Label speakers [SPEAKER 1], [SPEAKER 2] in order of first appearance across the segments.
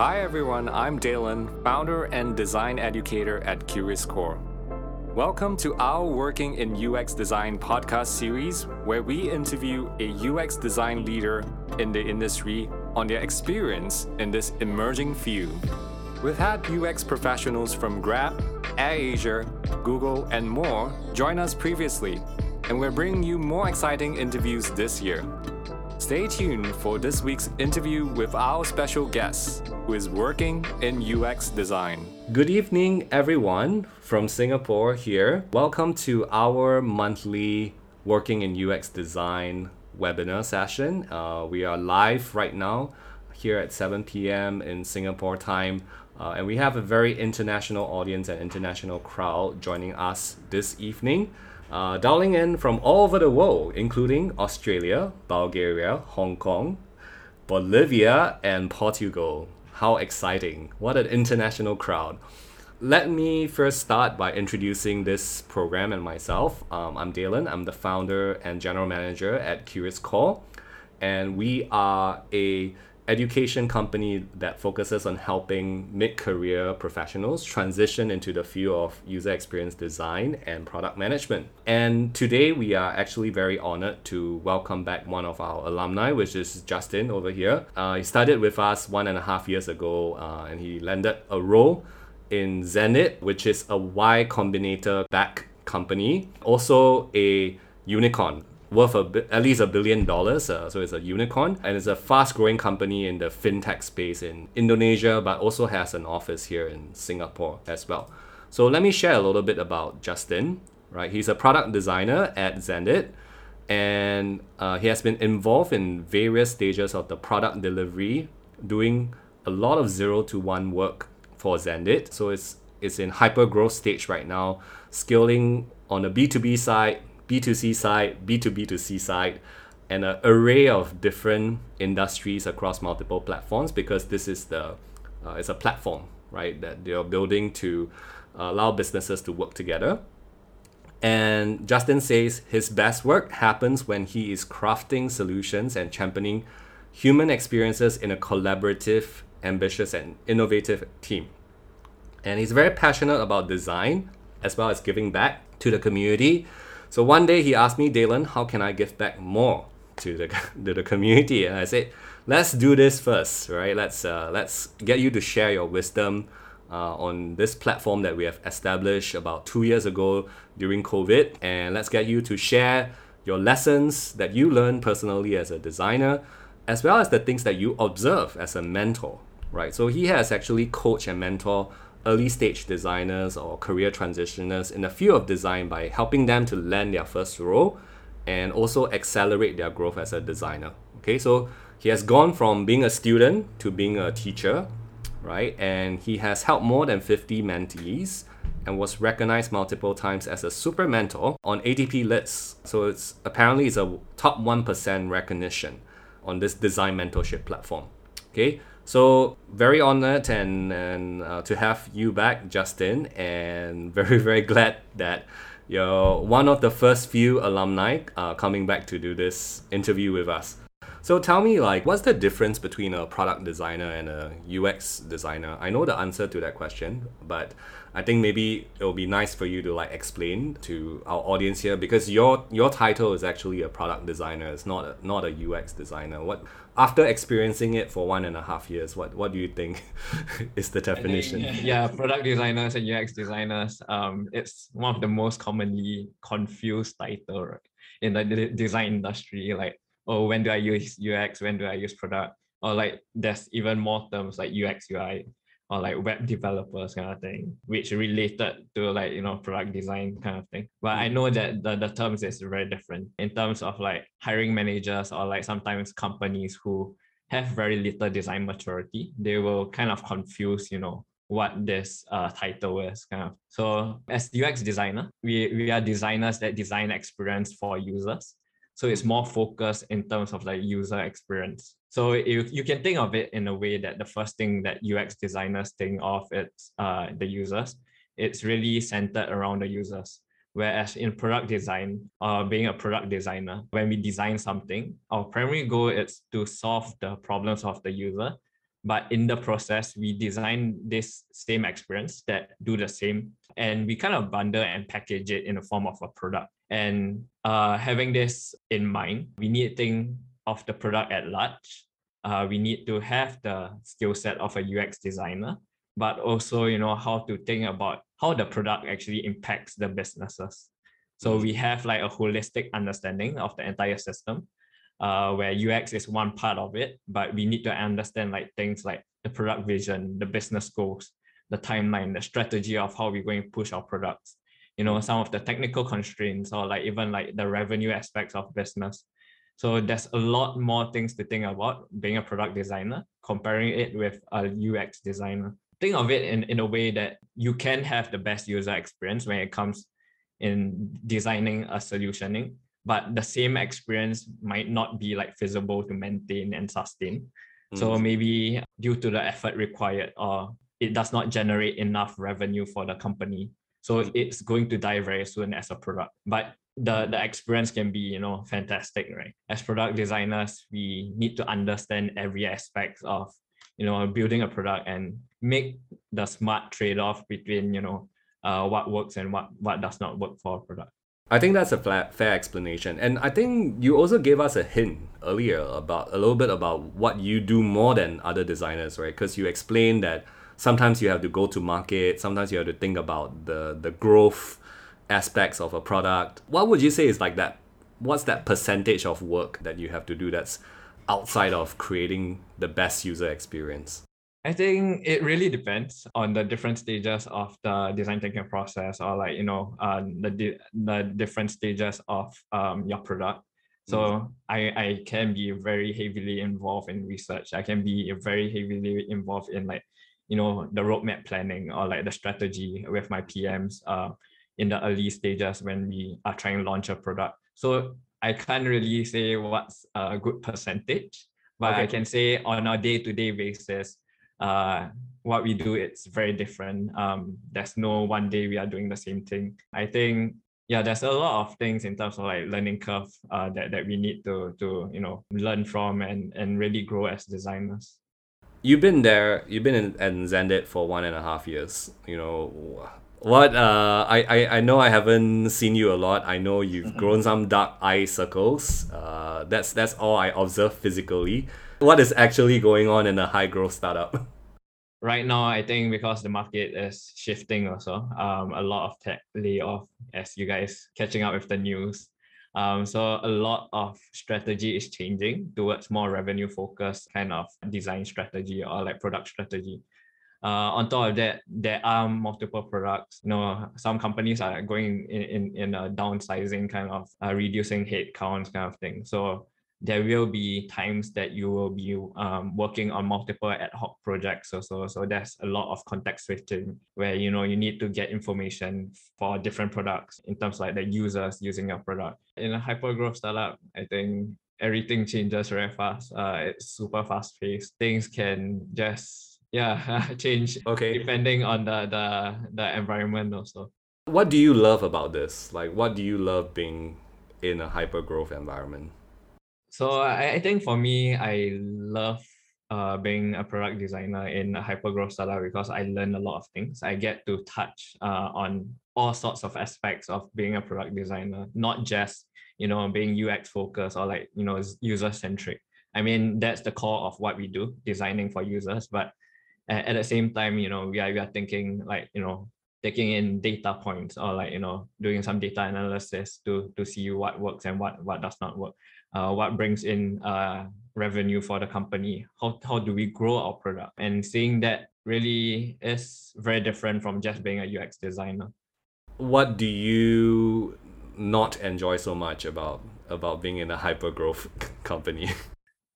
[SPEAKER 1] Hi everyone, I'm Dalen, founder and design educator at Curious Core. Welcome to our Working in UX Design podcast series, where we interview a UX design leader in the industry on their experience in this emerging field. We've had UX professionals from Grab, AirAsia, Google, and more join us previously, and we're bringing you more exciting interviews this year. Stay tuned for this week's interview with our special guest, who is working in UX design. Good evening, everyone from Singapore here. Welcome to our monthly Working in UX Design webinar session. Uh, we are live right now here at 7 p.m. in Singapore time. Uh, and we have a very international audience and international crowd joining us this evening uh, dialing in from all over the world, including Australia, Bulgaria, Hong Kong, Bolivia, and Portugal. How exciting! What an international crowd. Let me first start by introducing this program and myself. Um, I'm Dalen, I'm the founder and general manager at Curious Core, and we are a education company that focuses on helping mid-career professionals transition into the field of user experience design and product management. And today we are actually very honored to welcome back one of our alumni, which is Justin over here. Uh, he started with us one and a half years ago, uh, and he landed a role in Xendit, which is a Y Combinator back company, also a unicorn worth a, at least a billion dollars. Uh, so it's a unicorn and it's a fast growing company in the fintech space in Indonesia, but also has an office here in Singapore as well. So let me share a little bit about Justin. Right, he's a product designer at Xendit, and uh, he has been involved in various stages of the product delivery, doing a lot of zero to one work for Xendit. So it's it's in hyper growth stage right now, scaling on the B2B side, B2C side, B2B2C side, and an array of different industries across multiple platforms because this is the uh, it's a platform right that they're building to allow businesses to work together. And Justin says his best work happens when he is crafting solutions and championing human experiences in a collaborative, ambitious, and innovative team. And he's very passionate about design as well as giving back to the community so one day he asked me, Dalen, how can I give back more to the to the community? And I said, let's do this first, right? Let's uh, let's get you to share your wisdom uh, on this platform that we have established about two years ago during COVID, and let's get you to share your lessons that you learned personally as a designer, as well as the things that you observe as a mentor, right? So he has actually coached and mentor early stage designers or career transitioners in the field of design by helping them to land their first role and also accelerate their growth as a designer. Okay, so he has gone from being a student to being a teacher, right? And he has helped more than 50 mentees and was recognized multiple times as a super mentor on ADPLists. So it's apparently it's a top 1% recognition on this design mentorship platform. Okay, so very honored and, and uh, to have you back, Justin, and very very glad that you're one of the first few alumni uh, coming back to do this interview with us. So tell me, like, what's the difference between a product designer and a UX designer? I know the answer to that question, but I think maybe it will be nice for you to like explain to our audience here because your your title is actually a product designer. It's not a, not a UX designer. What after experiencing it for one and a half years, what what do you think is the definition?
[SPEAKER 2] Think, yeah, product designers and UX designers. Um, it's one of the most commonly confused title in the design industry. Like, oh, when do I use UX? When do I use product? Or like, there's even more terms like UX UI or like web developers kind of thing, which related to like, you know, product design kind of thing. But I know that the, the terms is very different in terms of like hiring managers or like sometimes companies who have very little design maturity, they will kind of confuse, you know, what this uh, title is kind of. So as UX designer, we, we are designers that design experience for users. So it's more focused in terms of like user experience. So you, you can think of it in a way that the first thing that UX designers think of it's uh, the users. It's really centered around the users. Whereas in product design, uh, being a product designer, when we design something, our primary goal is to solve the problems of the user but in the process we design this same experience that do the same and we kind of bundle and package it in the form of a product and uh, having this in mind we need to think of the product at large. Uh, we need to have the skill set of a ux designer but also you know how to think about how the product actually impacts the businesses. So we have like a holistic understanding of the entire system uh, where UX is one part of it, but we need to understand like things like the product vision, the business goals, the timeline, the strategy of how we're going to push our products, you know, some of the technical constraints or like even like the revenue aspects of business. So there's a lot more things to think about being a product designer, comparing it with a UX designer. Think of it in, in a way that you can have the best user experience when it comes in designing a solutioning but the same experience might not be like feasible to maintain and sustain. Mm. So maybe due to the effort required or it does not generate enough revenue for the company. So it's going to die very soon as a product. But the, the experience can be, you know, fantastic, right? As product designers, we need to understand every aspect of, you know, building a product and make the smart trade-off between, you know, uh, what works and what, what does not work for a product.
[SPEAKER 1] I think that's a fair explanation. And I think you also gave us a hint earlier about a little bit about what you do more than other designers, right? Because you explained that sometimes you have to go to market, sometimes you have to think about the the growth aspects of a product. What would you say is like that? What's that percentage of work that you have to do that's outside of creating the best user experience?
[SPEAKER 2] I think it really depends on the different stages of the design thinking process, or like you know, uh, the the different stages of um, your product. So mm. I I can be very heavily involved in research. I can be very heavily involved in like you know the roadmap planning or like the strategy with my PMs uh, in the early stages when we are trying to launch a product. So I can't really say what's a good percentage, but okay. I can say on a day to day basis uh, what we do it's very different um, there's no one day we are doing the same thing i think yeah there's a lot of things in terms of like learning curve uh, that, that we need to to you know learn from and and really grow as designers
[SPEAKER 1] you've been there you've been in, in Xendit for one and a half years you know what uh, I, I i know i haven't seen you a lot i know you've mm-hmm. grown some dark eye circles uh, that's that's all i observe physically what is actually going on in a high growth startup?
[SPEAKER 2] Right now, I think because the market is shifting also, um, a lot of tech layoff as you guys catching up with the news. Um, so a lot of strategy is changing towards more revenue focused kind of design strategy or like product strategy. Uh, on top of that, there are multiple products. You know, some companies are going in in, in a downsizing kind of uh, reducing headcounts kind of thing. So there will be times that you will be um, working on multiple ad hoc projects also. So there's a lot of context switching where you know you need to get information for different products in terms of like the users using your product. In a hyper growth startup, I think everything changes very fast. Uh, it's super fast paced. Things can just yeah change
[SPEAKER 1] okay
[SPEAKER 2] depending on the the the environment also.
[SPEAKER 1] What do you love about this? Like, what do you love being in a hyper growth environment?
[SPEAKER 2] So I, I think for me, I love uh, being a product designer in a hyper growth startup because I learn a lot of things. I get to touch uh, on all sorts of aspects of being a product designer, not just you know being UX focused or like you know user centric. I mean that's the core of what we do, designing for users. But at, at the same time, you know we are we are thinking like you know taking in data points or like you know doing some data analysis to to see what works and what what does not work. Uh, what brings in uh, revenue for the company. How, how do we grow our product? And seeing that really is very different from just being a ux designer.
[SPEAKER 1] What do you not enjoy so much about about being in a hyper growth company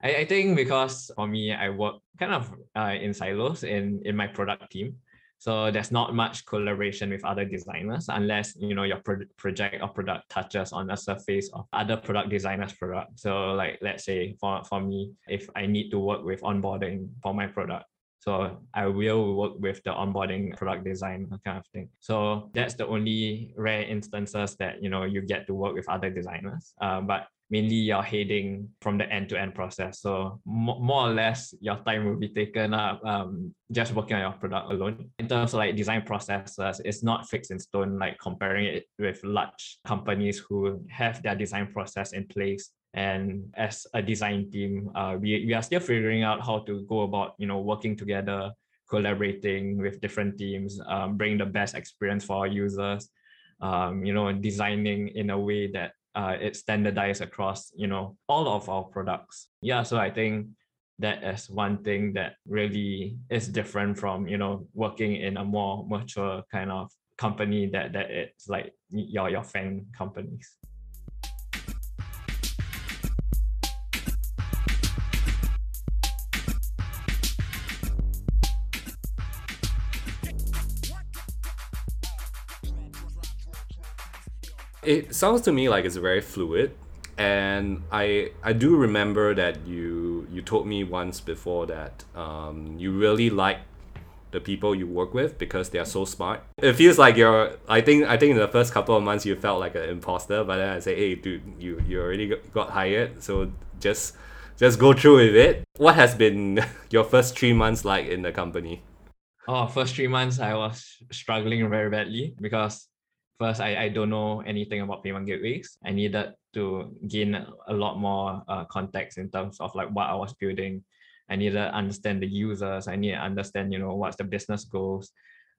[SPEAKER 2] I, I think because for me i work kind of uh, in silos in in my product team so there's not much collaboration with other designers unless you know your pro- project or product touches on the surface of other product designers' product. So like let's say for, for me, if I need to work with onboarding for my product, so I will work with the onboarding product design kind of thing. So that's the only rare instances that you know you get to work with other designers. Uh, but mainly you're heading from the end-to-end process. So more or less your time will be taken up um, just working on your product alone. In terms of like design processes, it's not fixed in stone, like comparing it with large companies who have their design process in place. And as a design team, uh, we, we are still figuring out how to go about, you know, working together, collaborating with different teams, um, bring the best experience for our users, um, you know, designing in a way that uh, it's standardized across, you know, all of our products. Yeah, so I think that is one thing that really is different from, you know, working in a more mature kind of company that that it's like your your FAANG companies.
[SPEAKER 1] It sounds to me like it's very fluid, and I I do remember that you you told me once before that um, you really like the people you work with because they are so smart. It feels like you're. I think I think in the first couple of months you felt like an imposter, but then I say, hey, dude, you you already got hired, so just just go through with it. What has been your first three months like in the company?
[SPEAKER 2] Oh, first three months I was struggling very badly because first I, I don't know anything about payment gateways. I needed to gain a lot more uh, context in terms of like what I was building. I needed to understand the users. I need to understand, you know, what's the business goals.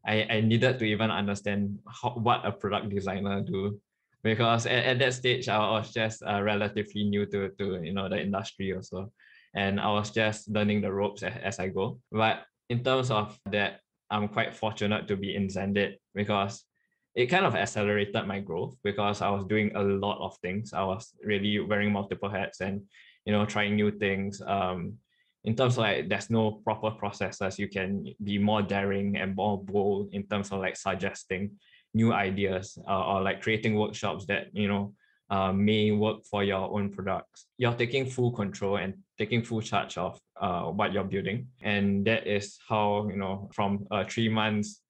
[SPEAKER 2] I, I needed to even understand how, what a product designer do because at, at that stage I was just uh, relatively new to, to you know the industry also and I was just learning the ropes as, as I go but in terms of that I'm quite fortunate to be in Xendit because it kind of accelerated my growth because I was doing a lot of things. I was really wearing multiple hats and you know trying new things. Um, in terms of like there's no proper processes, you can be more daring and more bold in terms of like suggesting new ideas uh, or like creating workshops that you know uh, may work for your own products. You're taking full control and taking full charge of uh, what you're building, and that is how you know from uh, three months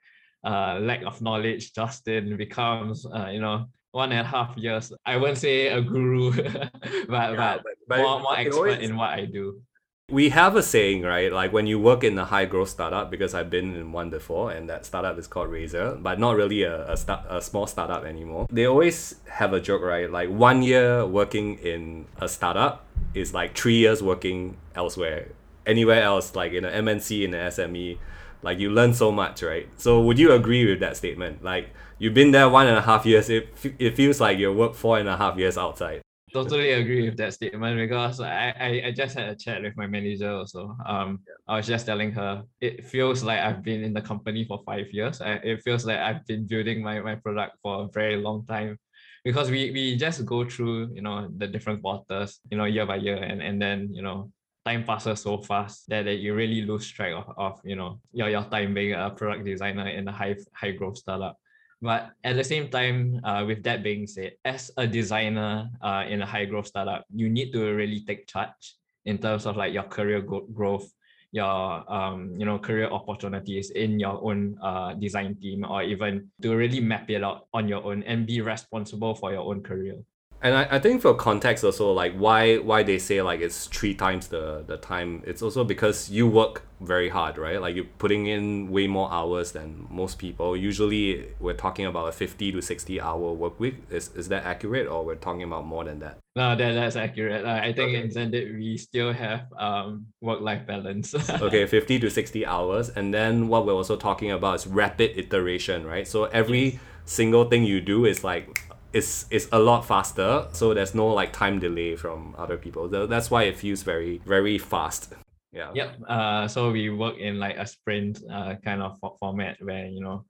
[SPEAKER 2] uh, lack of knowledge, Justin becomes, uh, you know, one and a half years. I won't say a guru, but, yeah, but, but, more, more expert always, in what I do.
[SPEAKER 1] We have a saying, right? Like when you work in a high growth startup, because I've been in one before, and that startup is called Razor, but not really a, a, start, a small startup anymore. They always have a joke, right? Like one year working in a startup is like three years working elsewhere. Anywhere else, like in an MNC, in an SME, like you learn so much, right? So would you agree with that statement? Like you've been there one and a half years. It it feels like you worked four and a half years outside.
[SPEAKER 2] Totally agree with that statement because I, I, I just had a chat with my manager also. Um, I was just telling her it feels like I've been in the company for five years. I, it feels like I've been building my, my product for a very long time because we, we just go through you know the different quarters you know year by year and and then you know time passes so fast that, that you really lose track of, of you know your, your time being a product designer in a high high growth startup. But at the same time uh, with that being said as a designer uh, in a high growth startup you need to really take charge in terms of like your career go- growth your um, you know career opportunities in your own uh, design team or even to really map it out on your own and be responsible for your own career
[SPEAKER 1] and I, I think for context also like why why they say like it's three times the the time it's also because you work very hard right? Like you're putting in way more hours than most people. Usually we're talking about a 50 to 60 hour work week. Is, is that accurate or we're talking about more than that?
[SPEAKER 2] No that, that's accurate. I think okay. in Xendit we still have um work-life balance.
[SPEAKER 1] Okay 50 to 60 hours. And then what we're also talking about is rapid iteration right? So every yes. single thing you do is like it's it's a lot faster so there's no like time delay from other people. That's why it feels very very fast. Yeah.
[SPEAKER 2] Yep. Uh so we work in like a sprint uh kind of format where you know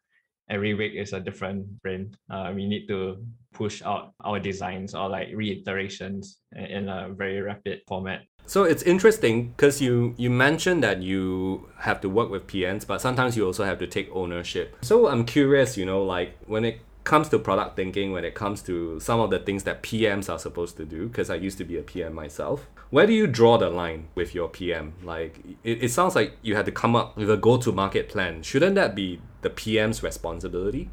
[SPEAKER 2] every week is a different sprint. Uh we need to push out our designs or like reiterations in a very rapid format.
[SPEAKER 1] So it's interesting because you you mentioned that you have to work with PMs, but sometimes you also have to take ownership. So I'm curious, you know, like when it comes to product thinking, when it comes to some of the things that PMs are supposed to do, because I used to be a PM myself, where do you draw the line with your PM? Like, it, it sounds like you had to come up with a go to market plan. Shouldn't that be the PM's responsibility?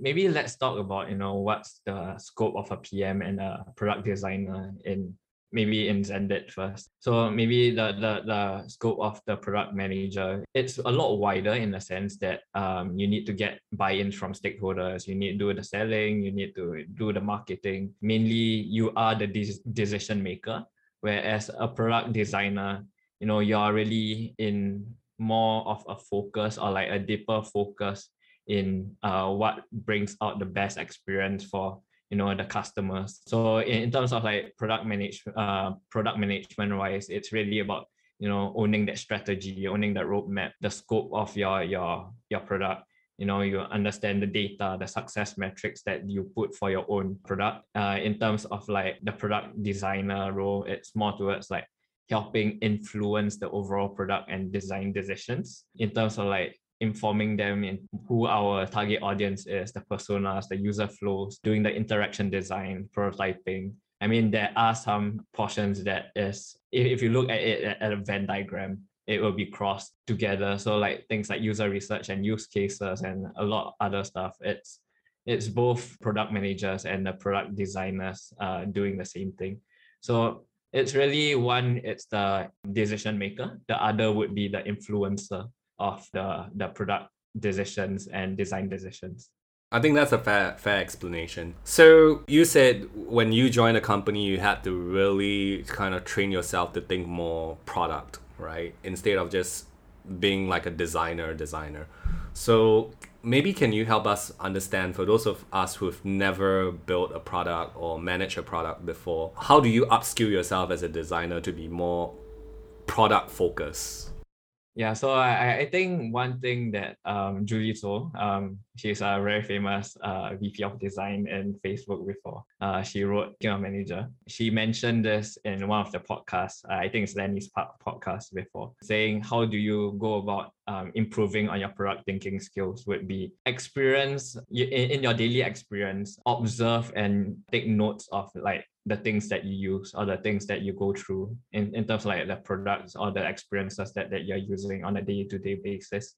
[SPEAKER 2] maybe let's talk about you know what's the scope of a PM and a product designer in maybe in Xendit first. So maybe the, the, the scope of the product manager, it's a lot wider in the sense that um, you need to get buy-in from stakeholders, you need to do the selling, you need to do the marketing. Mainly you are the de- decision maker, whereas a product designer, you know, you're really in more of a focus or like a deeper focus in uh, what brings out the best experience for you know the customers. So in, in terms of like product manage uh product management wise it's really about you know owning that strategy owning that roadmap the scope of your your your product. You know you understand the data the success metrics that you put for your own product. Uh, in terms of like the product designer role it's more towards like helping influence the overall product and design decisions. In terms of like informing them in who our target audience is, the personas, the user flows, doing the interaction design, prototyping. I mean, there are some portions that is, if, you look at it at a Venn diagram, it will be crossed together. So like things like user research and use cases and a lot of other stuff. It's it's both product managers and the product designers uh, doing the same thing. So it's really one, it's the decision maker. The other would be the influencer of the the product decisions and design decisions.
[SPEAKER 1] I think that's a fair fair explanation. So you said when you joined a company, you had to really kind of train yourself to think more product, right? Instead of just being like a designer designer. So maybe can you help us understand for those of us who've never built a product or managed a product before, how do you upskill yourself as a designer to be more product focused?
[SPEAKER 2] Yeah, so I, I think one thing that um, Julie Zhuo, um, she's a very famous uh, VP of design in Facebook before. Uh, she wrote King of Manager. She mentioned this in one of the podcasts. Uh, I think it's Lenny's podcast before, saying how do you go about um, improving on your product thinking skills would be experience in, in your daily experience, observe and take notes of like the things that you use or the things that you go through in, in terms of like the products or the experiences that, that you're using on a day-to-day basis.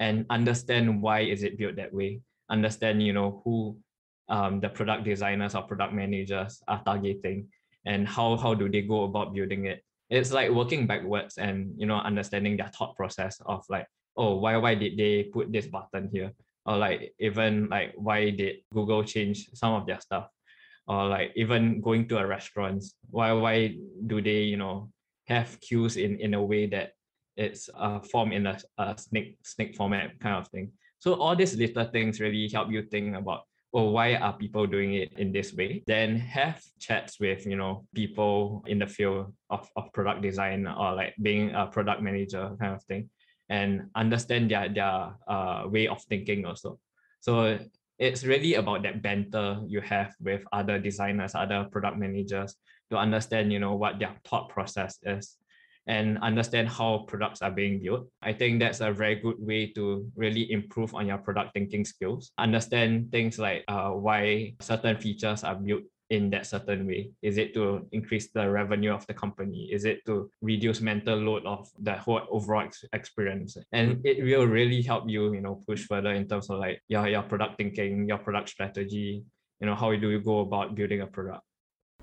[SPEAKER 2] And understand why is it built that way. Understand you know who um, the product designers or product managers are targeting and how how do they go about building it. It's like working backwards and you know understanding their thought process of like oh why why did they put this button here? Or like even like why did google change some of their stuff or like even going to a restaurant why why do they you know have queues in in a way that it's uh, formed in a, a snake snake format kind of thing? So all these little things really help you think about well why are people doing it in this way? Then have chats with you know people in the field of, of product design or like being a product manager kind of thing and understand their their uh, way of thinking also. So it's really about that banter you have with other designers, other product managers to understand, you know, what their thought process is and understand how products are being built. I think that's a very good way to really improve on your product thinking skills. Understand things like uh, why certain features are built in that certain way? Is it to increase the revenue of the company? Is it to reduce mental load of the whole overall ex- experience? And it will really help you, you know, push further in terms of like your, your product thinking, your product strategy, you know, how do you go about building a product?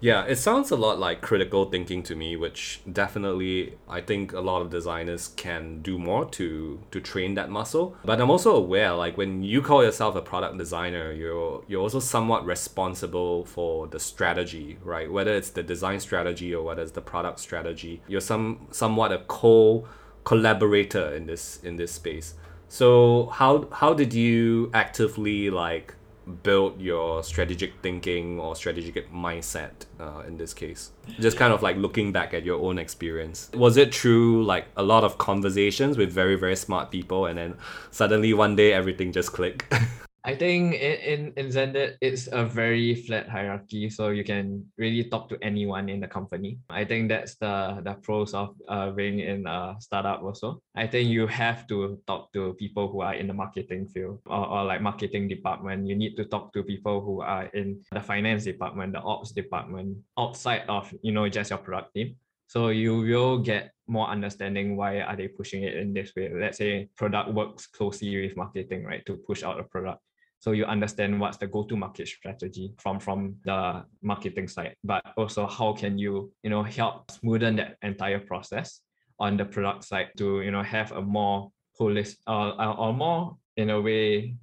[SPEAKER 1] Yeah, it sounds a lot like critical thinking to me, which definitely I think a lot of designers can do more to to train that muscle. But I'm also aware like when you call yourself a product designer, you're you're also somewhat responsible for the strategy, right? Whether it's the design strategy or whether it's the product strategy. You're some somewhat a co collaborator in this in this space. So how how did you actively like build your strategic thinking or strategic mindset uh, in this case. Just kind of like looking back at your own experience. Was it true like a lot of conversations with very very smart people and then suddenly one day everything just clicked
[SPEAKER 2] I think in, in, in Xendit, it's a very flat hierarchy. So you can really talk to anyone in the company. I think that's the, the pros of uh, being in a startup also. I think you have to talk to people who are in the marketing field or, or like marketing department. You need to talk to people who are in the finance department, the ops department, outside of, you know, just your product team. So you will get more understanding why are they pushing it in this way. Let's say product works closely with marketing, right, to push out a product so you understand what's the go-to-market strategy from from the marketing side, but also how can you you know help smoothen that entire process on the product side to you know have a more holistic uh, or more in a way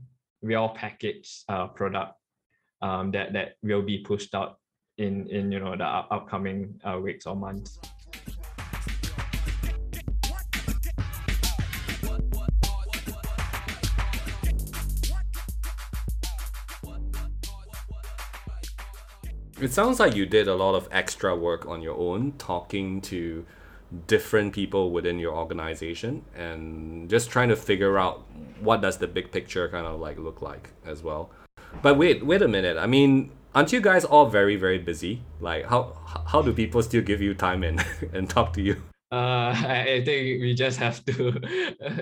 [SPEAKER 2] well packaged uh, product um, that that will be pushed out in in you know the upcoming uh, weeks or months.
[SPEAKER 1] It sounds like you did a lot of extra work on your own, talking to different people within your organization and just trying to figure out what does the big picture kind of like look like as well. But wait, wait a minute. I mean, aren't you guys all very very busy? Like how how do people still give you time and and talk to you?
[SPEAKER 2] Uh, I think we just have to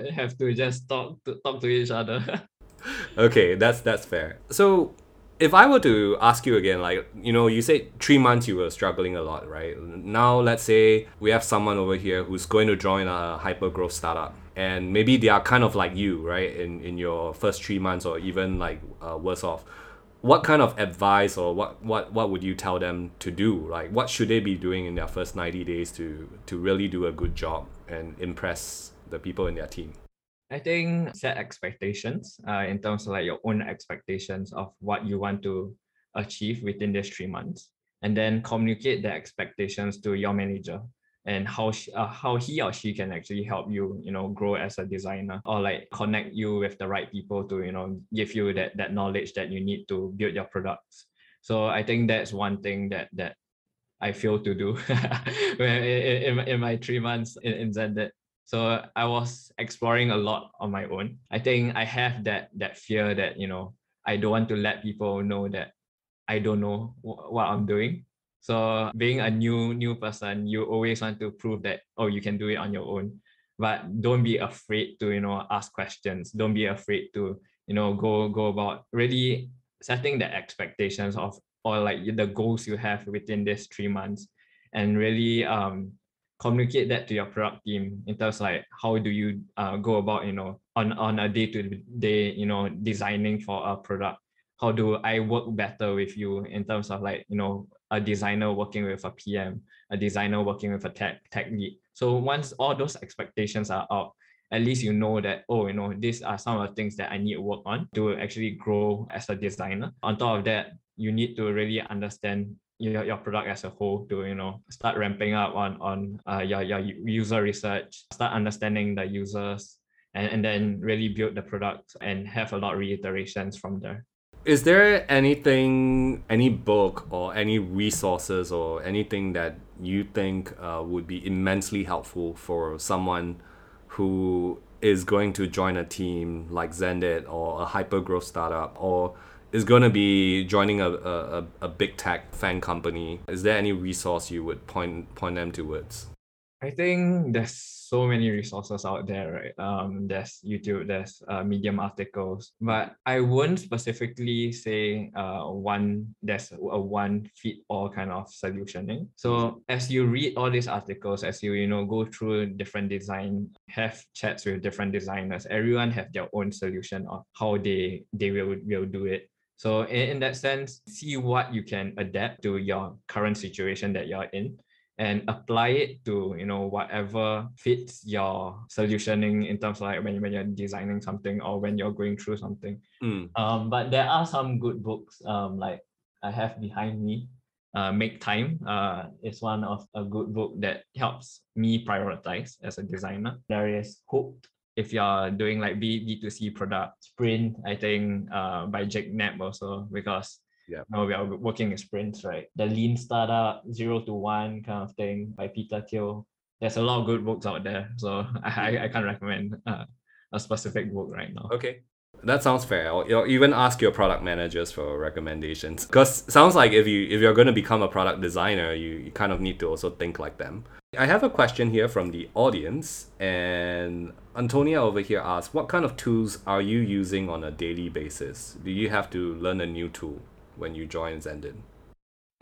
[SPEAKER 2] have to just talk to talk to each other.
[SPEAKER 1] okay, that's that's fair. So if I were to ask you again, like, you know, you said three months you were struggling a lot, right? Now, let's say we have someone over here who's going to join a hyper growth startup, and maybe they are kind of like you, right? In, in your first three months, or even like uh, worse off. What kind of advice or what, what, what would you tell them to do? Like, what should they be doing in their first 90 days to, to really do a good job and impress the people in their team?
[SPEAKER 2] I think set expectations uh, in terms of like your own expectations of what you want to achieve within these three months, and then communicate the expectations to your manager and how she, uh, how he or she can actually help you you know grow as a designer or like connect you with the right people to you know give you that that knowledge that you need to build your products so i think that's one thing that that i feel to do in, in, in my three months in, in Xendit. So I was exploring a lot on my own. I think I have that that fear that you know I don't want to let people know that I don't know wh- what I'm doing. So being a new new person, you always want to prove that oh you can do it on your own. But don't be afraid to you know ask questions. Don't be afraid to you know go go about really setting the expectations of or like the goals you have within these three months and really um communicate that to your product team in terms like how do you uh, go about you know on on a day to day you know designing for a product? How do i work better with you in terms of like you know a designer working with a pm a designer working with a tech tech lead? So once all those expectations are out at least you know that oh you know these are some of the things that i need to work on to actually grow as a designer. On top of that you need to really understand your, your product as a whole to you know start ramping up on on uh, your, your user research start understanding the users and, and then really build the product and have a lot of reiterations from there.
[SPEAKER 1] Is there anything any book or any resources or anything that you think uh, would be immensely helpful for someone who is going to join a team like Xendit or a hyper growth startup or is going to be joining a, a, a big tech FAANG company, is there any resource you would point point them towards?
[SPEAKER 2] I think there's so many resources out there, right? Um, there's YouTube, there's uh, Medium articles, but I wouldn't specifically say uh, one there's a one fit all kind of solutioning. So as you read all these articles, as you you know go through different design, have chats with different designers, everyone have their own solution of how they they will will do it. So in, in that sense, see what you can adapt to your current situation that you're in and apply it to you know whatever fits your solutioning in terms of like when, when you're designing something or when you're going through something mm. um but there are some good books um like i have behind me uh, make time uh, is one of a good book that helps me prioritize as a designer there is hooked if you're doing like B B2C product sprint, I think uh, by Jake Knapp also because yeah. You know, we are working in sprints, right? The lean startup, zero to one kind of thing by Peter Thiel. There's a lot of good books out there. So I, I can't recommend uh, a specific book right now.
[SPEAKER 1] Okay. That sounds fair. Or even ask your product managers for recommendations. Because sounds like if you if you're going to become a product designer, you, you kind of need to also think like them. I have a question here from the audience, and Antonia over here asks, "What kind of tools are you using on a daily basis? Do you have to learn a new tool when you join Xendit?"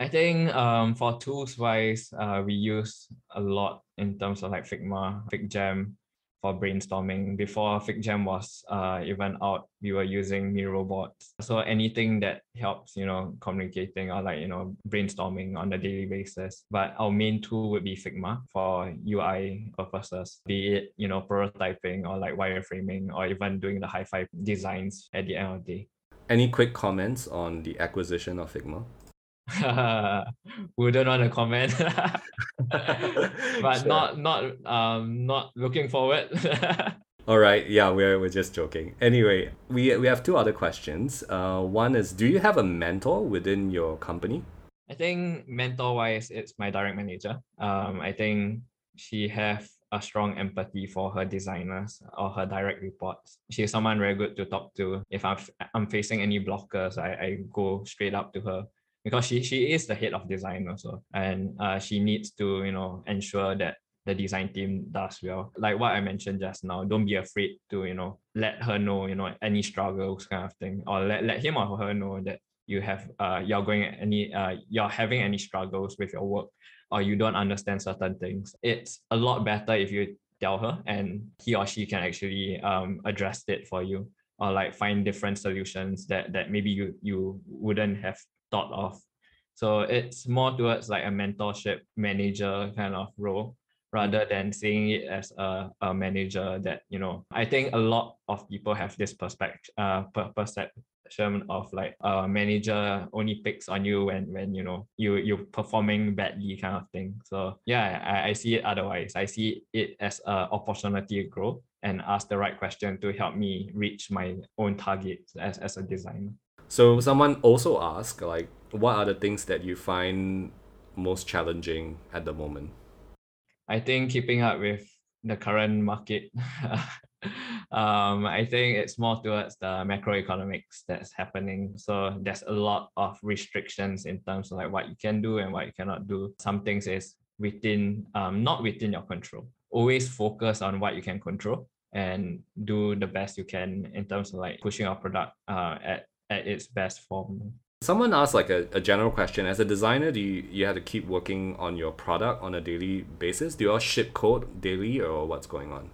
[SPEAKER 2] I think um, for tools wise, uh, we use a lot in terms of like Figma, FigJam, for brainstorming. Before FigJam was uh, even out, we were using Miro boards. So anything that helps, you know, communicating or like, you know, brainstorming on a daily basis. But our main tool would be Figma for UI purposes, be it, you know, prototyping or like wireframing or even doing the high five designs at the end of the day.
[SPEAKER 1] Any quick comments on the acquisition of Figma?
[SPEAKER 2] wouldn't want to comment. But sure. not not um not looking forward.
[SPEAKER 1] All right yeah we're, we're just joking. Anyway we we have two other questions. Uh one is do you have a mentor within your company?
[SPEAKER 2] I think mentor wise it's my direct manager. Um i think she have a strong empathy for her designers or her direct reports. She's someone very good to talk to. If I'm, I'm facing any blockers, I, I go straight up to her because she she is the head of design also. And uh, she needs to you know ensure that the design team does well. Like what i mentioned just now don't be afraid to you know let her know you know any struggles kind of thing. Or let, let him or her know that you have uh you're going any uh you're having any struggles with your work or you don't understand certain things. It's a lot better if you tell her and he or she can actually um address it for you. Or like find different solutions that that maybe you you wouldn't have thought of. So it's more towards like a mentorship manager kind of role rather than seeing it as a, a manager that, you know, I think a lot of people have this perspective, uh, perception of like a manager only picks on you when, when, you know, you, you're performing badly kind of thing. So yeah, I, I see it otherwise. I see it as an opportunity to grow and ask the right question to help me reach my own targets as, as a designer.
[SPEAKER 1] So someone also asked, like, what are the things that you find most challenging at the moment?
[SPEAKER 2] I think keeping up with the current market. um, I think it's more towards the macroeconomics that's happening. So there's a lot of restrictions in terms of like what you can do and what you cannot do. Some things is within, um, not within your control. Always focus on what you can control and do the best you can in terms of like pushing our product uh, at at its best form.
[SPEAKER 1] Someone asked like a, a general question. As a designer, do you, you have to keep working on your product on a daily basis? Do you all ship code daily or what's going on?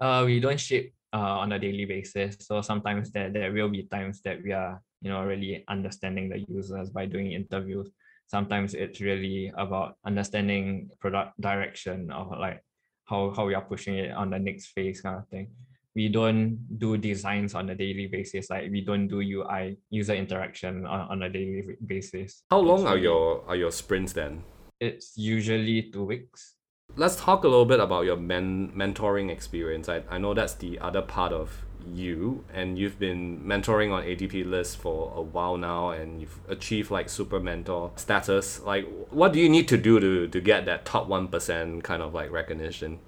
[SPEAKER 2] Uh, we don't ship uh, on a daily basis. So sometimes there, there will be times that we are, you know, really understanding the users by doing interviews. Sometimes it's really about understanding product direction or like how, how we are pushing it on the next phase kind of thing we don't do designs on a daily basis. Like we don't do UI user interaction on, on a daily basis.
[SPEAKER 1] How long are your are your sprints then?
[SPEAKER 2] It's usually two weeks.
[SPEAKER 1] Let's talk a little bit about your men mentoring experience. I, I know that's the other part of you and you've been mentoring on ADPList for a while now and you've achieved like super mentor status. Like what do you need to do to to get that top 1% kind of like recognition?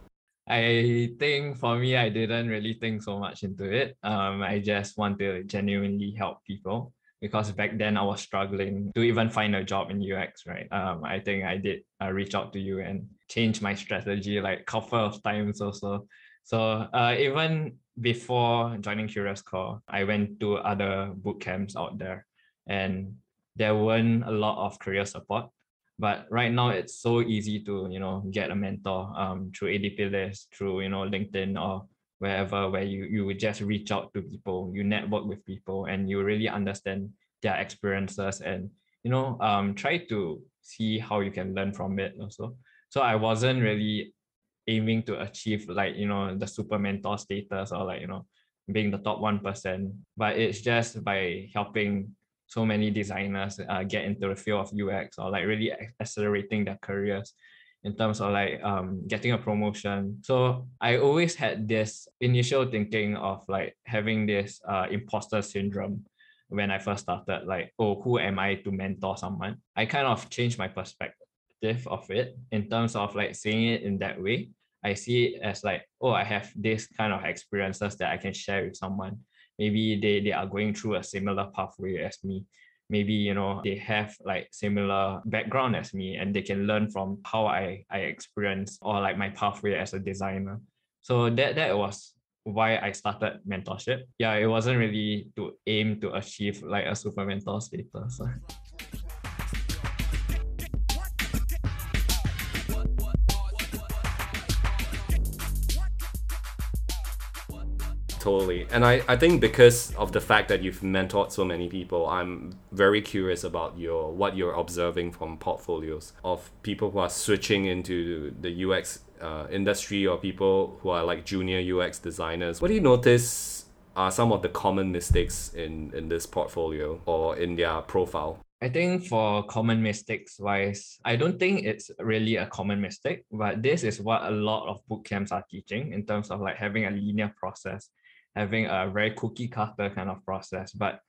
[SPEAKER 2] I think for me, I didn't really think so much into it. Um, I just want to genuinely help people because back then I was struggling to even find a job in UX, right? Um, I think I did uh, reach out to you and change my strategy like couple of times also. So uh, even before joining Curious Core, I went to other boot camps out there and there weren't a lot of career support but right now it's so easy to you know get a mentor um, through ADPList through you know linkedin or wherever where you you would just reach out to people you network with people and you really understand their experiences and you know um, try to see how you can learn from it also. So i wasn't really aiming to achieve like you know the super mentor status or like you know being the top 1% but it's just by helping so many designers uh, get into the field of UX or like really accelerating their careers in terms of like um, getting a promotion. So I always had this initial thinking of like having this uh, imposter syndrome when I first started, like, oh, who am I to mentor someone? I kind of changed my perspective of it in terms of like seeing it in that way. I see it as like, oh, I have this kind of experiences that I can share with someone maybe they, they are going through a similar pathway as me. Maybe you know they have like similar background as me and they can learn from how i i experience or like my pathway as a designer. So that that was why i started mentorship. Yeah it wasn't really to aim to achieve like a super mentor status
[SPEAKER 1] Totally. And I, I think because of the fact that you've mentored so many people, I'm very curious about your what you're observing from portfolios of people who are switching into the UX uh, industry or people who are like junior UX designers. What do you notice are some of the common mistakes in, in this portfolio or in their profile?
[SPEAKER 2] I think for common mistakes wise, I don't think it's really a common mistake, but this is what a lot of bootcamps are teaching in terms of like having a linear process, having a very cookie cutter kind of process. But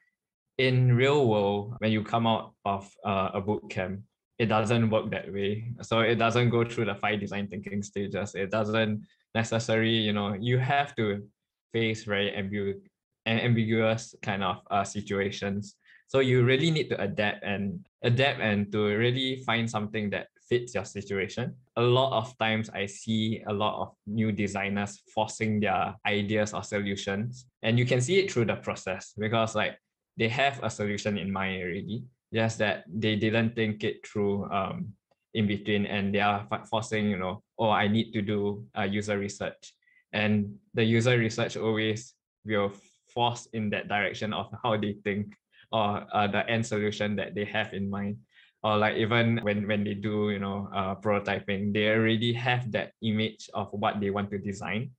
[SPEAKER 2] in real world, when you come out of uh, a boot camp, it doesn't work that way. So it doesn't go through the five design thinking stages. It doesn't necessarily, you know, you have to face very ambigu- ambiguous kind of uh, situations so you really need to adapt and adapt and to really find something that fits your situation. A lot of times I see a lot of new designers forcing their ideas or solutions. And you can see it through the process because like they have a solution in mind already. Just that they didn't think it through um, in between and they are forcing, you know, oh, I need to do a user research. And the user research always will force in that direction of how they think or uh, the end solution that they have in mind or like even when when they do you know uh, prototyping they already have that image of what they want to design.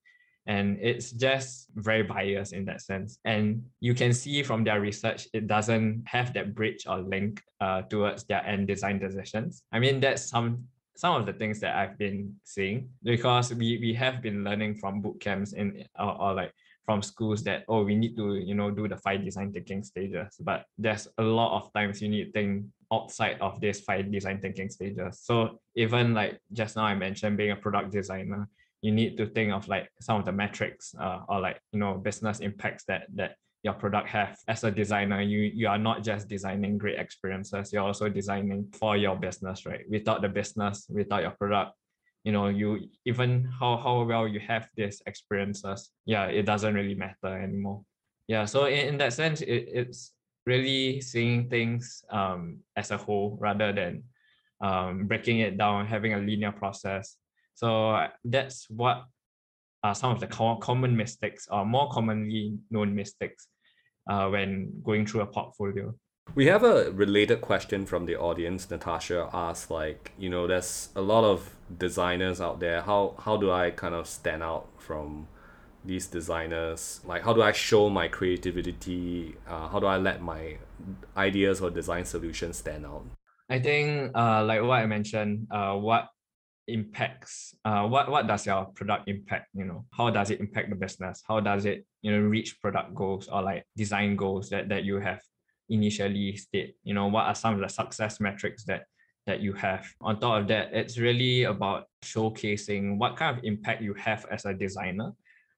[SPEAKER 2] And it's just very biased in that sense. And you can see from their research it doesn't have that bridge or link uh, towards their end design decisions. I mean that's some some of the things that i've been seeing because we we have been learning from boot camps in or, or like from schools that oh we need to you know do the five design thinking stages. But there's a lot of times you need to think outside of these five design thinking stages. So even like just now i mentioned being a product designer you need to think of like some of the metrics uh, or like you know business impacts that that your product have. As a designer you you are not just designing great experiences you're also designing for your business right? Without the business without your product you know you even how how well you have these experiences yeah it doesn't really matter anymore. Yeah so in, in that sense it, it's really seeing things um, as a whole rather than um, breaking it down having a linear process so uh, that's what are some of the common mistakes or more commonly known mistakes uh, when going through a portfolio
[SPEAKER 1] we have a related question from the audience. Natasha asked, like, you know, there's a lot of designers out there. How how do I kind of stand out from these designers? Like, how do I show my creativity? Uh, how do I let my ideas or design solutions stand out?
[SPEAKER 2] I think, uh, like what I mentioned, uh, what impacts uh what what does your product impact you know how does it impact the business how does it you know reach product goals or like design goals that that you have initially state you know what are some of the success metrics that that you have on top of that it's really about showcasing what kind of impact you have as a designer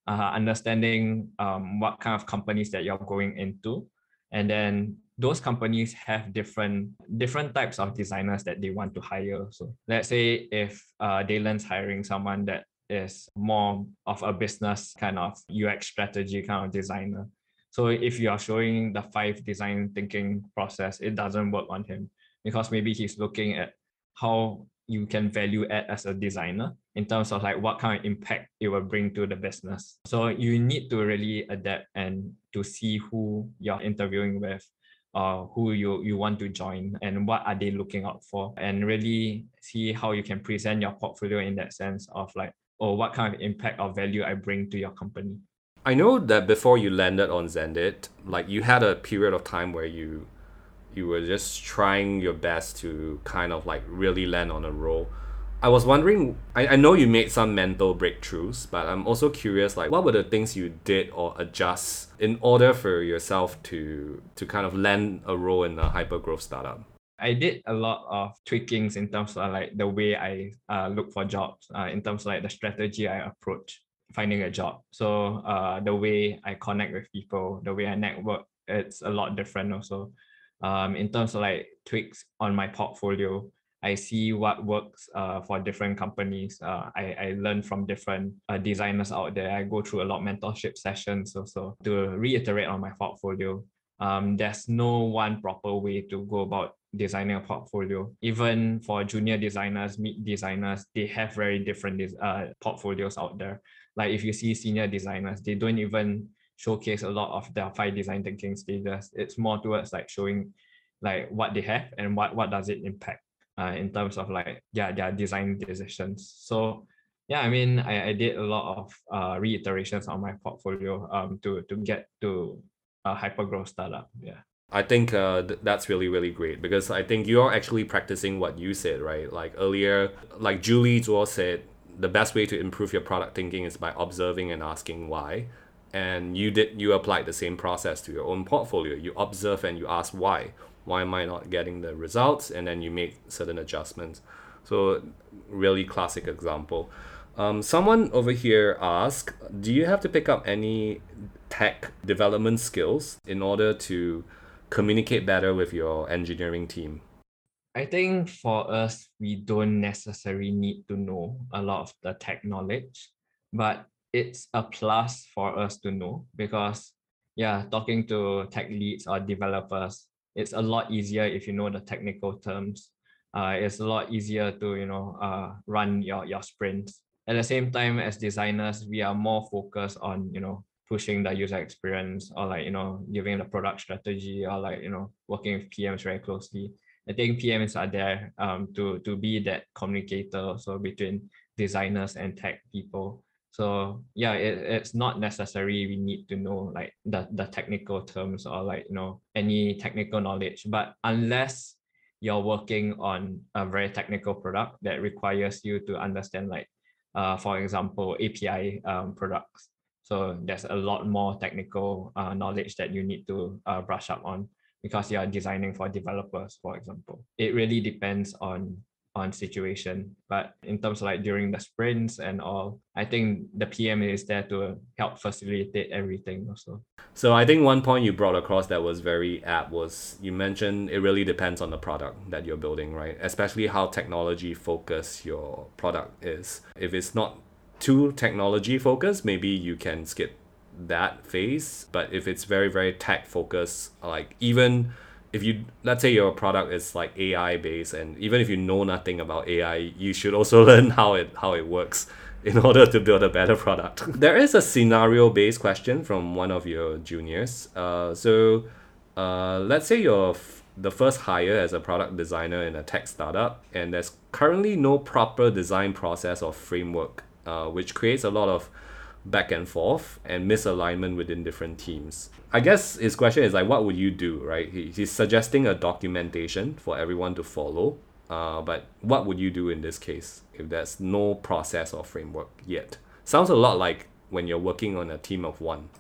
[SPEAKER 2] uh, understanding um, what kind of companies that you're going into. And then those companies have different different types of designers that they want to hire. So let's say if uh, Daylen's hiring someone that is more of a business kind of ux strategy kind of designer. So if you are showing the five design thinking process, it doesn't work on him because maybe he's looking at how you can value add as a designer in terms of like what kind of impact it will bring to the business. So you need to really adapt and to see who you're interviewing with or who you, you want to join and what are they looking out for and really see how you can present your portfolio in that sense of like, oh, what kind of impact or value I bring to your company.
[SPEAKER 1] I know that before you landed on Xendit, like you had a period of time where you you were just trying your best to kind of like really land on a role. I was wondering I, I know you made some mental breakthroughs, but I'm also curious like what were the things you did or adjust in order for yourself to to kind of land a role in a hyper growth startup?
[SPEAKER 2] I did a lot of tweakings in terms of like the way I uh, look for jobs, uh, in terms of like the strategy I approach finding a job. So uh, the way I connect with people, the way I network, it's a lot different also. Um, in terms of like tweaks on my portfolio, I see what works uh, for different companies. Uh, I, I learn from different uh, designers out there. I go through a lot of mentorship sessions also to reiterate on my portfolio. Um, there's no one proper way to go about designing a portfolio. Even for junior designers, mid designers, they have very different uh, portfolios out there like if you see senior designers they don't even showcase a lot of their five design thinking stages. It's more towards like showing like what they have and what what does it impact uh, in terms of like yeah their design decisions. So yeah, I mean I, I did a lot of uh, reiterations on my portfolio um to to get to a hyper growth startup. Yeah.
[SPEAKER 1] I think uh, th- that's really, really great because I think you're actually practicing what you said, right? Like earlier, like Julie Zhuo said, the best way to improve your product thinking is by observing and asking why. And you did, you applied the same process to your own portfolio. You observe and you ask why. Why am I not getting the results? And then you make certain adjustments. So, really classic example. Um, someone over here asked, do you have to pick up any tech development skills in order to communicate better with your engineering team?
[SPEAKER 2] I think for us, we don't necessarily need to know a lot of the tech knowledge, but it's a plus for us to know because, yeah, talking to tech leads or developers, it's a lot easier if you know the technical terms. Uh, it's a lot easier to you know uh, run your your sprints. At the same time, as designers, we are more focused on you know pushing the user experience or like you know giving the product strategy or like you know working with PMs very closely. I think PMs are there um, to to be that communicator so between designers and tech people. So yeah, it, it's not necessary we need to know like the, the technical terms or like you know any technical knowledge. But unless you're working on a very technical product that requires you to understand like uh, for example API um, products so there's a lot more technical uh, knowledge that you need to uh, brush up on because you are designing for developers, for example. It really depends on on situation. But in terms of like during the sprints and all, I think the PM is there to help facilitate everything also.
[SPEAKER 1] So I think one point you brought across that was very apt was you mentioned it really depends on the product that you're building, right? Especially how technology focused your product is. If it's not too technology focused, maybe you can skip that phase. But if it's very, very tech focused, like even if you let's say your product is like AI based and even if you know nothing about AI, you should also learn how it how it works in order to build a better product. there is a scenario based question from one of your juniors. Uh, so uh, let's say you're f- the first hire as a product designer in a tech startup and there's currently no proper design process or framework uh, which creates a lot of back and forth and misalignment within different teams. I guess his question is like, what would you do, right? He, he's suggesting a documentation for everyone to follow. Uh, but what would you do in this case if there's no process or framework yet? Sounds a lot like when you're working on a team of one.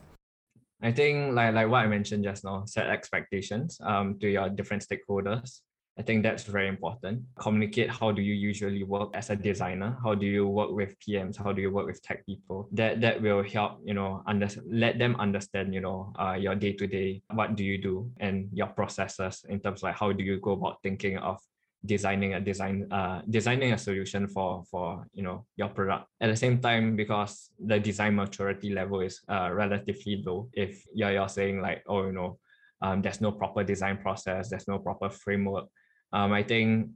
[SPEAKER 2] I think like like what I mentioned just now, set expectations um to your different stakeholders I think that's very important. Communicate how do you usually work as a designer? How do you work with PMs? How do you work with tech people? That that will help, you know, under, let them understand, you know, uh, your day to day, what do you do and your processes in terms of like how do you go about thinking of designing a design uh designing a solution for for you know your product at the same time because the design maturity level is uh relatively low if you're, you're saying like oh you know um, there's no proper design process there's no proper framework um, I think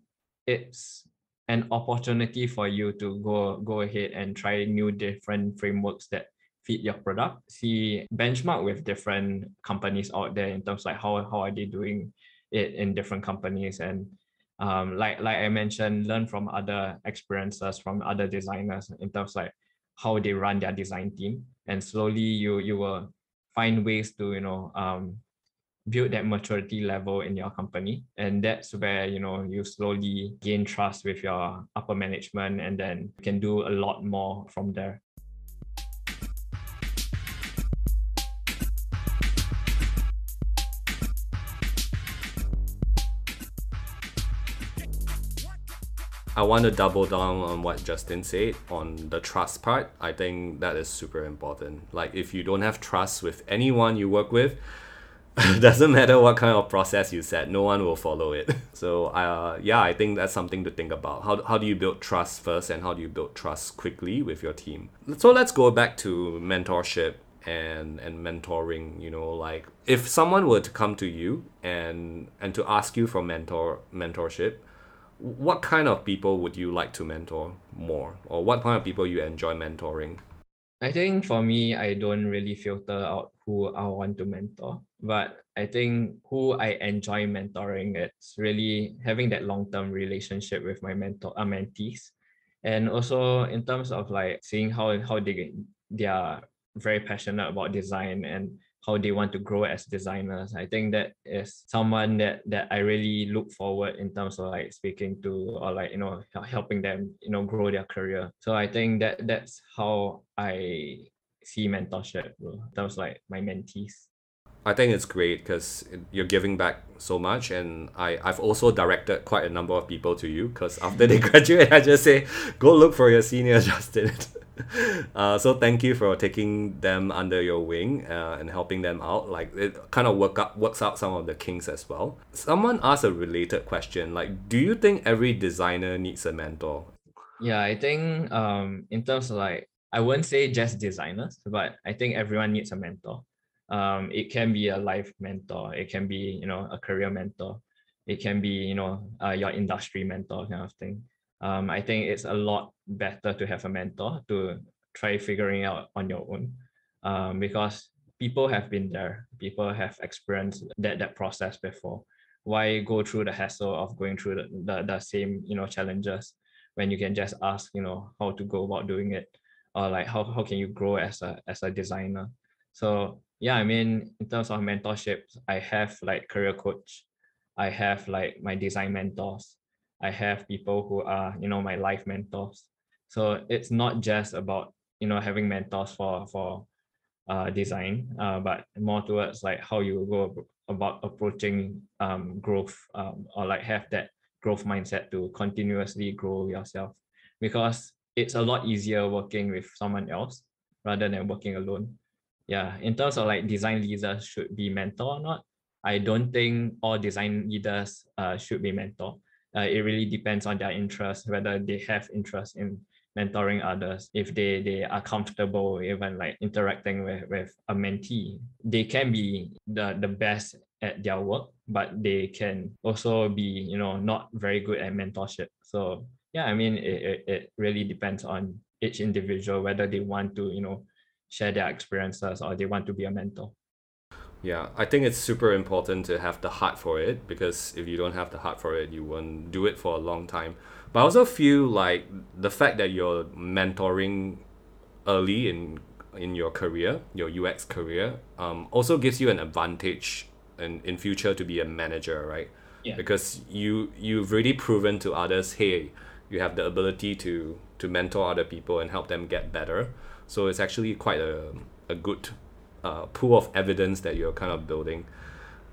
[SPEAKER 2] it's an opportunity for you to go go ahead and try new different frameworks that fit your product. See benchmark with different companies out there in terms like how how are they doing it in different companies and um, like like I mentioned, learn from other experiences from other designers in terms like how they run their design team, and slowly you you will find ways to you know um, build that maturity level in your company and that's where you know you slowly gain trust with your upper management and then you can do a lot more from there
[SPEAKER 1] I want to double down on what Justin said on the trust part. I think that is super important. Like, if you don't have trust with anyone you work with, doesn't matter what kind of process you set, no one will follow it. So uh, yeah, I think that's something to think about. How, how do you build trust first and how do you build trust quickly with your team? So let's go back to mentorship and and mentoring you know like if someone were to come to you and and to ask you for mentor mentorship what kind of people would you like to mentor more or what kind of people you enjoy mentoring
[SPEAKER 2] I think for me, I don't really filter out who I want to mentor, but I think who I enjoy mentoring, it's really having that long-term relationship with my mentor, uh, mentees. And also in terms of like seeing how, how they, they are very passionate about design and how they want to grow as designers. I think that is someone that that I really look forward in terms of like speaking to or like you know helping them you know grow their career. So I think that that's how I see mentorship in terms like my mentees.
[SPEAKER 1] I think it's great because you're giving back so much, and I I've also directed quite a number of people to you because after they graduate, I just say go look for your senior Justin. uh, so thank you for taking them under your wing uh, and helping them out. Like it kind of work up works out some of the kinks as well. Someone asked a related question. Like, do you think every designer needs a mentor?
[SPEAKER 2] Yeah, I think um in terms of like I wouldn't say just designers, but I think everyone needs a mentor. Um, it can be a life mentor. It can be you know a career mentor. It can be you know uh, your industry mentor kind of thing um, I think it's a lot better to have a mentor to try figuring out on your own. Um, because people have been there. People have experienced that that process before. Why go through the hassle of going through the, the, the same you know challenges when you can just ask you know how to go about doing it? Or like how, how can you grow as a as a designer? So yeah i mean in terms of mentorship i have like career coach. I have like my design mentors I have people who are, you know, my life mentors. So it's not just about, you know, having mentors for for uh, design, uh, but more towards like how you go about approaching um, growth um, or like have that growth mindset to continuously grow yourself because it's a lot easier working with someone else rather than working alone. Yeah, in terms of like design leaders should be mentor or not, I don't think all design leaders uh, should be mentor uh, it really depends on their interest whether they have interest in mentoring others. If they they are comfortable even like interacting with with a mentee they can be the the best at their work but they can also be you know not very good at mentorship. So yeah i mean it, it, it really depends on each individual whether they want to you know share their experiences or they want to be a mentor
[SPEAKER 1] yeah, I think it's super important to have the heart for it because if you don't have the heart for it, you won't do it for a long time. But I also feel like the fact that you're mentoring early in in your career, your UX career, um, also gives you an advantage in, in future to be a manager, right?
[SPEAKER 2] Yeah.
[SPEAKER 1] Because you you've really proven to others, hey, you have the ability to to mentor other people and help them get better. So it's actually quite a, a good uh, pool of evidence that you're kind of building.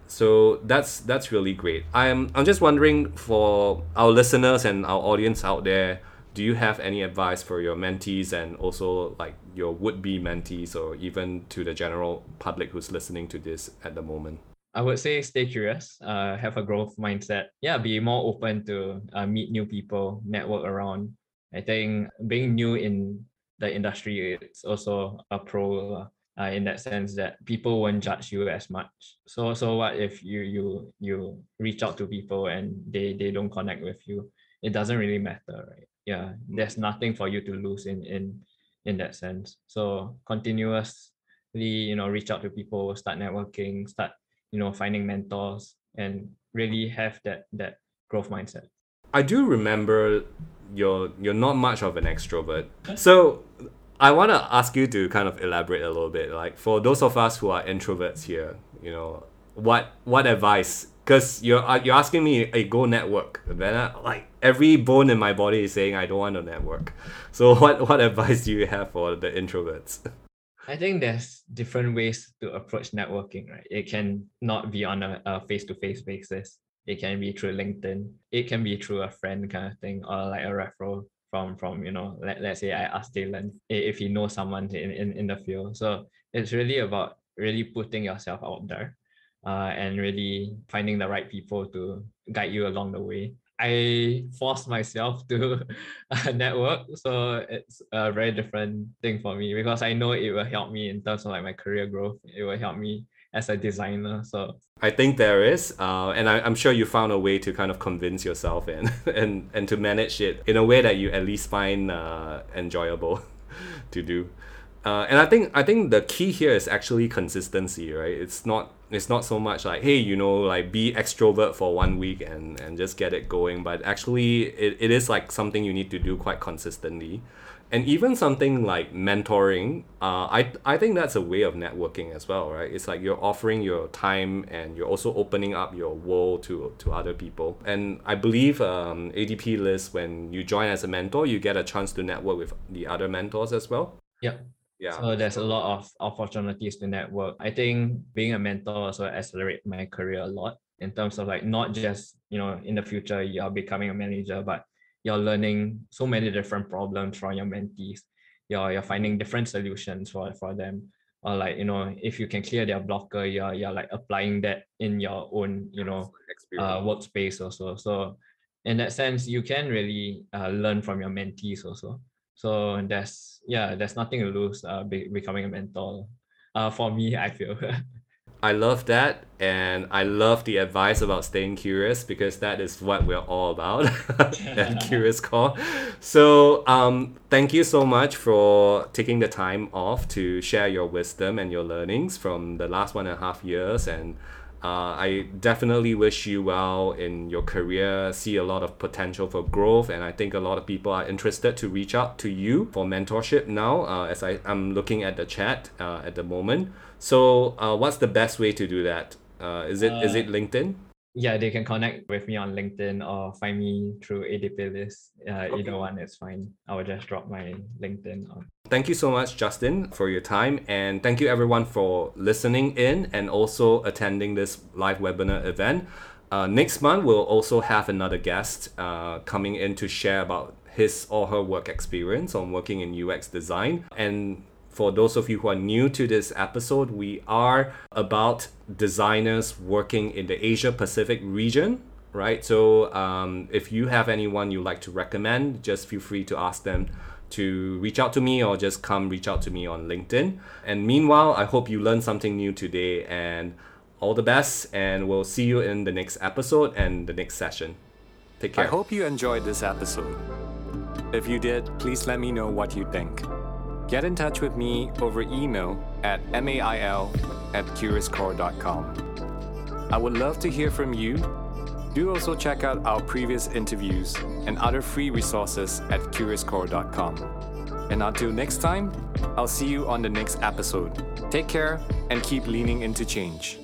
[SPEAKER 1] So that's that's really great. I'm I'm just wondering for our listeners and our audience out there, do you have any advice for your mentees and also like your would-be mentees or even to the general public who's listening to this at the moment?
[SPEAKER 2] I would say stay curious, uh, have a growth mindset. Yeah, be more open to uh, meet new people, network around. I think being new in the industry is also a pro uh, in that sense that people won't judge you as much. So so what if you you you reach out to people and they they don't connect with you? It doesn't really matter, right? Yeah, there's nothing for you to lose in in in that sense. So continuously, you know, reach out to people, start networking, start you know finding mentors, and really have that that growth mindset.
[SPEAKER 1] I do remember you're you're not much of an extrovert. So I want to ask you to kind of elaborate a little bit. Like for those of us who are introverts here, you know, what what advice? Because you're uh, you're asking me, a go network. Then I, like every bone in my body is saying I don't want to network. So what what advice do you have for the introverts?
[SPEAKER 2] I think there's different ways to approach networking, right? It can not be on a face to face basis. It can be through LinkedIn. It can be through a friend kind of thing or like a referral from from you know let, let's say I ask Dylan if he knows someone in, in, in the field. So it's really about really putting yourself out there uh, and really finding the right people to guide you along the way. I forced myself to uh, network, so it's a very different thing for me because I know it will help me in terms of like my career growth. It will help me as a designer. So
[SPEAKER 1] I think there is, uh, and I, am sure you found a way to kind of convince yourself and and and to manage it in a way that you at least find uh, enjoyable to do. Uh, and I think I think the key here is actually consistency, right? It's not it's not so much like hey you know like be extrovert for one week and and just get it going but actually it, it is like something you need to do quite consistently and even something like mentoring uh, I, I think that's a way of networking as well right? It's like you're offering your time and you're also opening up your world to to other people. And i believe um, adp list when you join as a mentor you get a chance to network with the other mentors as well.
[SPEAKER 2] Yeah yeah. So there's a lot of opportunities to network. I think being a mentor also accelerate my career a lot in terms of like not just you know in the future you're becoming a manager but you're learning so many different problems from your mentees. You're, you're finding different solutions for, for them. Or like you know if you can clear their blocker you're, you're like applying that in your own you know uh, workspace also. So in that sense you can really uh, learn from your mentees also. So there's yeah, there's nothing to lose uh, be, becoming a mentor. Uh, for me, I feel.
[SPEAKER 1] I love that, and I love the advice about staying curious because that is what we're all about at Curious Core. So, um, thank you so much for taking the time off to share your wisdom and your learnings from the last one and a half years and uh, I definitely wish you well in your career, see a lot of potential for growth, and I think a lot of people are interested to reach out to you for mentorship now uh, as I, I'm looking at the chat uh, at the moment. So, uh, what's the best way to do that? Uh, is it is it LinkedIn?
[SPEAKER 2] yeah, they can connect with me on LinkedIn or find me through ADPList. Uh, okay. Either one is fine. I will just drop my LinkedIn on.
[SPEAKER 1] Thank you so much, Justin, for your time. And thank you everyone for listening in and also attending this live webinar event. Uh, next month, we'll also have another guest uh, coming in to share about his or her work experience on working in UX design. And for those of you who are new to this episode, we are about designers working in the Asia Pacific region, right? So um, if you have anyone you'd like to recommend, just feel free to ask them to reach out to me or just come reach out to me on LinkedIn. And meanwhile, I hope you learned something new today and all the best. And we'll see you in the next episode and the next session. Take care. I hope you enjoyed this episode. If you did, please let me know what you think. Get in touch with me over email at mail at curiouscore.com. I would love to hear from you. Do also check out our previous interviews and other free resources at curiouscore.com. And until next time, I'll see you on the next episode. Take care and keep leaning into change.